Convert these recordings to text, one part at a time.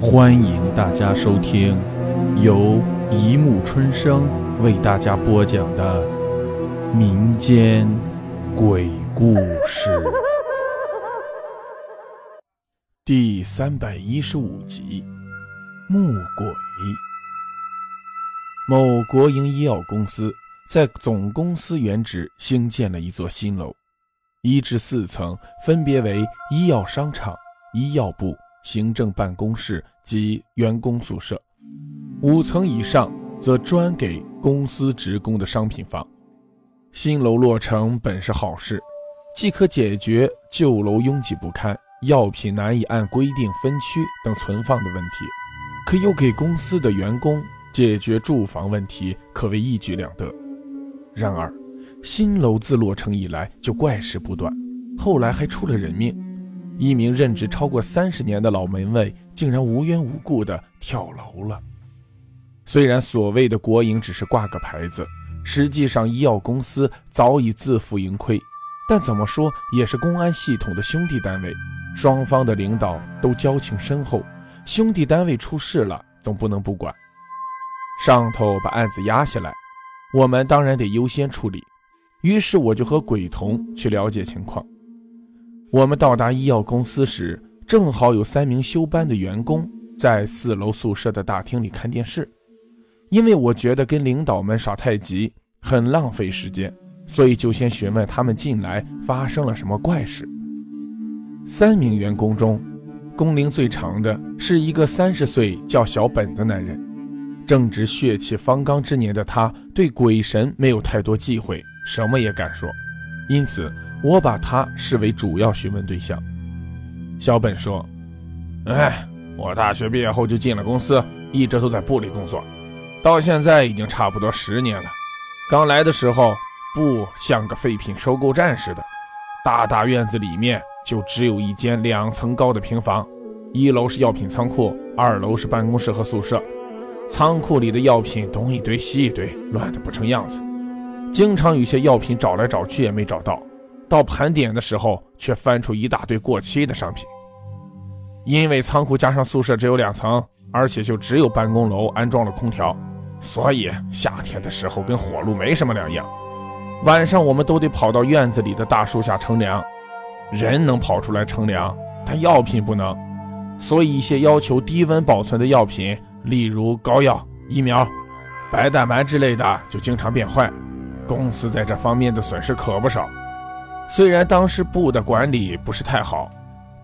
欢迎大家收听由一木春生为大家播讲的民间鬼故事第三百一十五集《木鬼》。某国营医药公司在总公司原址兴建了一座新楼，一至四层分别为医药商场、医药部。行政办公室及员工宿舍，五层以上则专给公司职工的商品房。新楼落成本是好事，既可解决旧楼拥挤不堪、药品难以按规定分区等存放的问题，可又给公司的员工解决住房问题，可谓一举两得。然而，新楼自落成以来就怪事不断，后来还出了人命。一名任职超过三十年的老门卫竟然无缘无故的跳楼了。虽然所谓的国营只是挂个牌子，实际上医药公司早已自负盈亏，但怎么说也是公安系统的兄弟单位，双方的领导都交情深厚，兄弟单位出事了总不能不管。上头把案子压下来，我们当然得优先处理，于是我就和鬼童去了解情况。我们到达医药公司时，正好有三名休班的员工在四楼宿舍的大厅里看电视。因为我觉得跟领导们耍太极很浪费时间，所以就先询问他们进来发生了什么怪事。三名员工中，工龄最长的是一个三十岁叫小本的男人。正值血气方刚之年的他，对鬼神没有太多忌讳，什么也敢说，因此。我把他视为主要询问对象。小本说：“哎，我大学毕业后就进了公司，一直都在部里工作，到现在已经差不多十年了。刚来的时候，部像个废品收购站似的，大大院子里面就只有一间两层高的平房，一楼是药品仓库，二楼是办公室和宿舍。仓库里的药品东一堆西一堆，乱得不成样子，经常有些药品找来找去也没找到。”到盘点的时候，却翻出一大堆过期的商品。因为仓库加上宿舍只有两层，而且就只有办公楼安装了空调，所以夏天的时候跟火炉没什么两样。晚上我们都得跑到院子里的大树下乘凉。人能跑出来乘凉，但药品不能，所以一些要求低温保存的药品，例如膏药、疫苗、白蛋白之类的，就经常变坏。公司在这方面的损失可不少。虽然当时部的管理不是太好，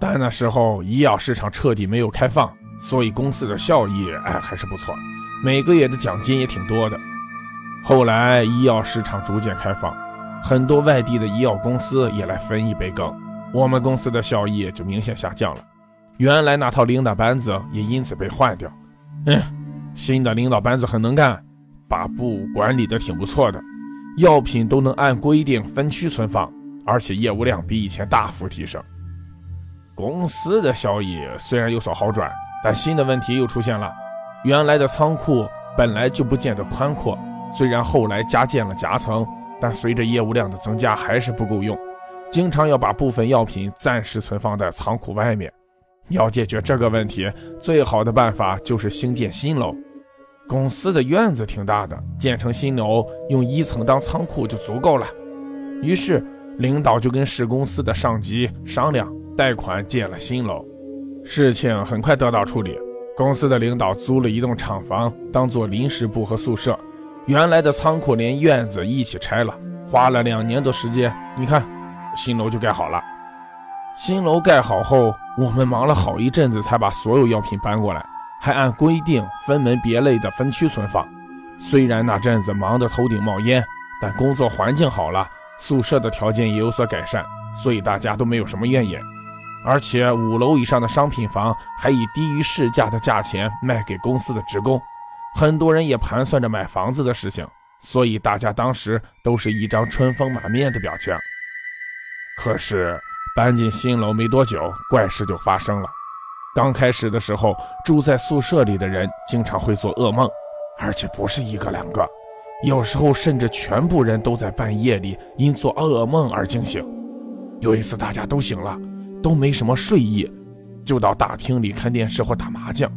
但那时候医药市场彻底没有开放，所以公司的效益哎还是不错，每个月的奖金也挺多的。后来医药市场逐渐开放，很多外地的医药公司也来分一杯羹，我们公司的效益就明显下降了。原来那套领导班子也因此被换掉。嗯，新的领导班子很能干，把部管理的挺不错的，药品都能按规定分区存放。而且业务量比以前大幅提升，公司的效益虽然有所好转，但新的问题又出现了。原来的仓库本来就不见得宽阔，虽然后来加建了夹层，但随着业务量的增加还是不够用，经常要把部分药品暂时存放在仓库外面。要解决这个问题，最好的办法就是兴建新楼。公司的院子挺大的，建成新楼用一层当仓库就足够了。于是。领导就跟市公司的上级商量，贷款建了新楼。事情很快得到处理，公司的领导租了一栋厂房当做临时部和宿舍，原来的仓库连院子一起拆了，花了两年多时间。你看，新楼就盖好了。新楼盖好后，我们忙了好一阵子才把所有药品搬过来，还按规定分门别类的分区存放。虽然那阵子忙得头顶冒烟，但工作环境好了。宿舍的条件也有所改善，所以大家都没有什么怨言。而且五楼以上的商品房还以低于市价的价钱卖给公司的职工，很多人也盘算着买房子的事情，所以大家当时都是一张春风满面的表情。可是搬进新楼没多久，怪事就发生了。刚开始的时候，住在宿舍里的人经常会做噩梦，而且不是一个两个。有时候甚至全部人都在半夜里因做噩梦而惊醒。有一次，大家都醒了，都没什么睡意，就到大厅里看电视或打麻将。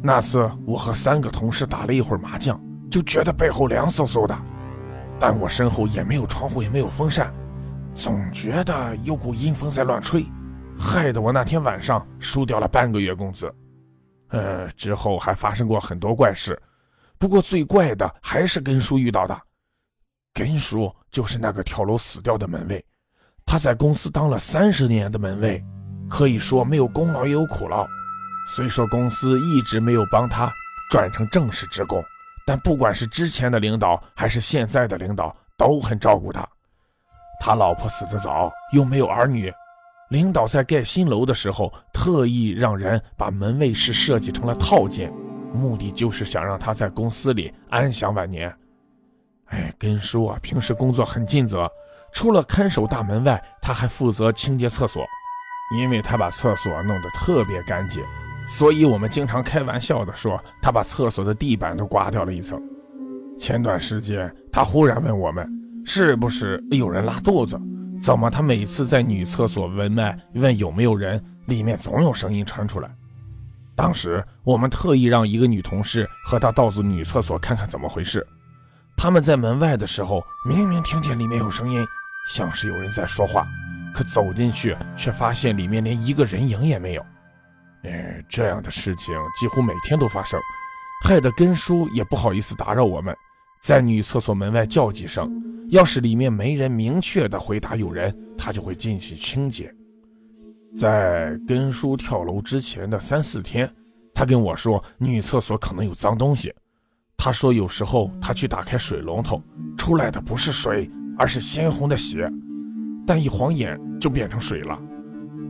那次我和三个同事打了一会儿麻将，就觉得背后凉飕飕的，但我身后也没有窗户，也没有风扇，总觉得有股阴风在乱吹，害得我那天晚上输掉了半个月工资。呃，之后还发生过很多怪事，不过最怪的还是根叔遇到的。根叔就是那个跳楼死掉的门卫，他在公司当了三十年的门卫，可以说没有功劳也有苦劳。虽说公司一直没有帮他转成正式职工，但不管是之前的领导还是现在的领导都很照顾他。他老婆死得早，又没有儿女。领导在盖新楼的时候，特意让人把门卫室设计成了套间，目的就是想让他在公司里安享晚年。哎，根叔啊，平时工作很尽责，除了看守大门外，他还负责清洁厕所，因为他把厕所弄得特别干净，所以我们经常开玩笑的说，他把厕所的地板都刮掉了一层。前段时间，他忽然问我们，是不是有人拉肚子？怎么？他每次在女厕所闻脉，问有没有人，里面总有声音传出来。当时我们特意让一个女同事和他到子女厕所看看怎么回事。他们在门外的时候，明明听见里面有声音，像是有人在说话，可走进去却发现里面连一个人影也没有。哎，这样的事情几乎每天都发生，害得根叔也不好意思打扰我们。在女厕所门外叫几声，要是里面没人明确的回答有人，他就会进去清洁。在根叔跳楼之前的三四天，他跟我说女厕所可能有脏东西。他说有时候他去打开水龙头，出来的不是水，而是鲜红的血，但一晃眼就变成水了。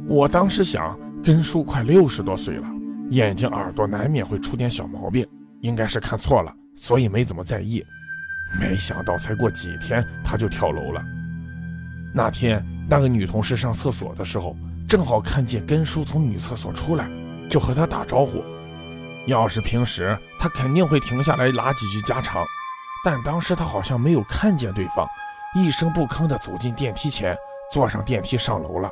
我当时想，根叔快六十多岁了，眼睛耳朵难免会出点小毛病，应该是看错了，所以没怎么在意。没想到才过几天他就跳楼了。那天那个女同事上厕所的时候，正好看见根叔从女厕所出来，就和他打招呼。要是平时他肯定会停下来拉几句家常，但当时他好像没有看见对方，一声不吭地走进电梯前，坐上电梯上楼了。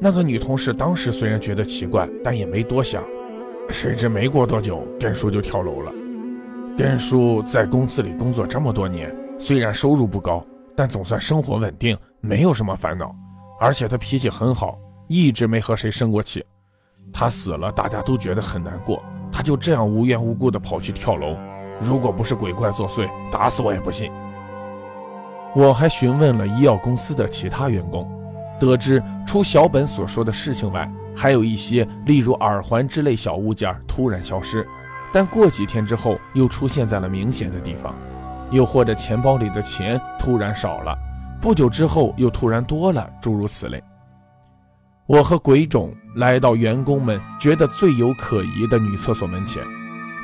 那个女同事当时虽然觉得奇怪，但也没多想。谁知没过多久，根叔就跳楼了。根叔在公司里工作这么多年，虽然收入不高，但总算生活稳定，没有什么烦恼。而且他脾气很好，一直没和谁生过气。他死了，大家都觉得很难过。他就这样无缘无故的跑去跳楼，如果不是鬼怪作祟，打死我也不信。我还询问了医药公司的其他员工，得知除小本所说的事情外，还有一些，例如耳环之类小物件突然消失。但过几天之后又出现在了明显的地方，又或者钱包里的钱突然少了，不久之后又突然多了，诸如此类。我和鬼冢来到员工们觉得最有可疑的女厕所门前，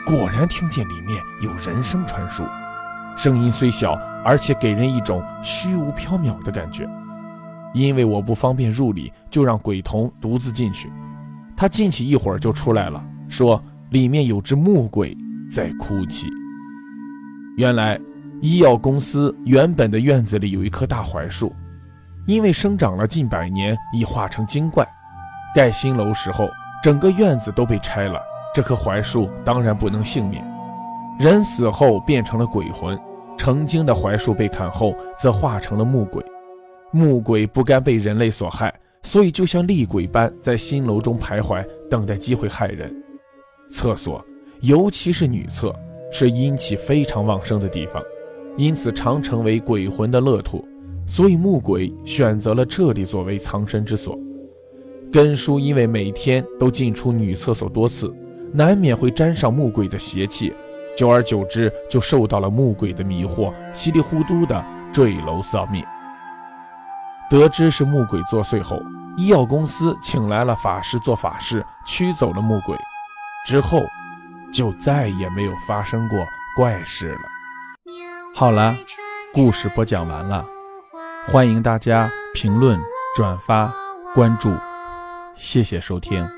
果然听见里面有人声传输，声音虽小，而且给人一种虚无缥缈的感觉。因为我不方便入里，就让鬼童独自进去。他进去一会儿就出来了，说。里面有只木鬼在哭泣。原来，医药公司原本的院子里有一棵大槐树，因为生长了近百年，已化成精怪。盖新楼时候，整个院子都被拆了，这棵槐树当然不能幸免。人死后变成了鬼魂，成精的槐树被砍后，则化成了木鬼。木鬼不甘被人类所害，所以就像厉鬼般在新楼中徘徊，等待机会害人。厕所，尤其是女厕，是阴气非常旺盛的地方，因此常成为鬼魂的乐土。所以木鬼选择了这里作为藏身之所。根叔因为每天都进出女厕所多次，难免会沾上木鬼的邪气，久而久之就受到了木鬼的迷惑，稀里糊涂的坠楼丧命。得知是木鬼作祟后，医药公司请来了法师做法事，驱走了木鬼。之后，就再也没有发生过怪事了。好了，故事播讲完了，欢迎大家评论、转发、关注，谢谢收听。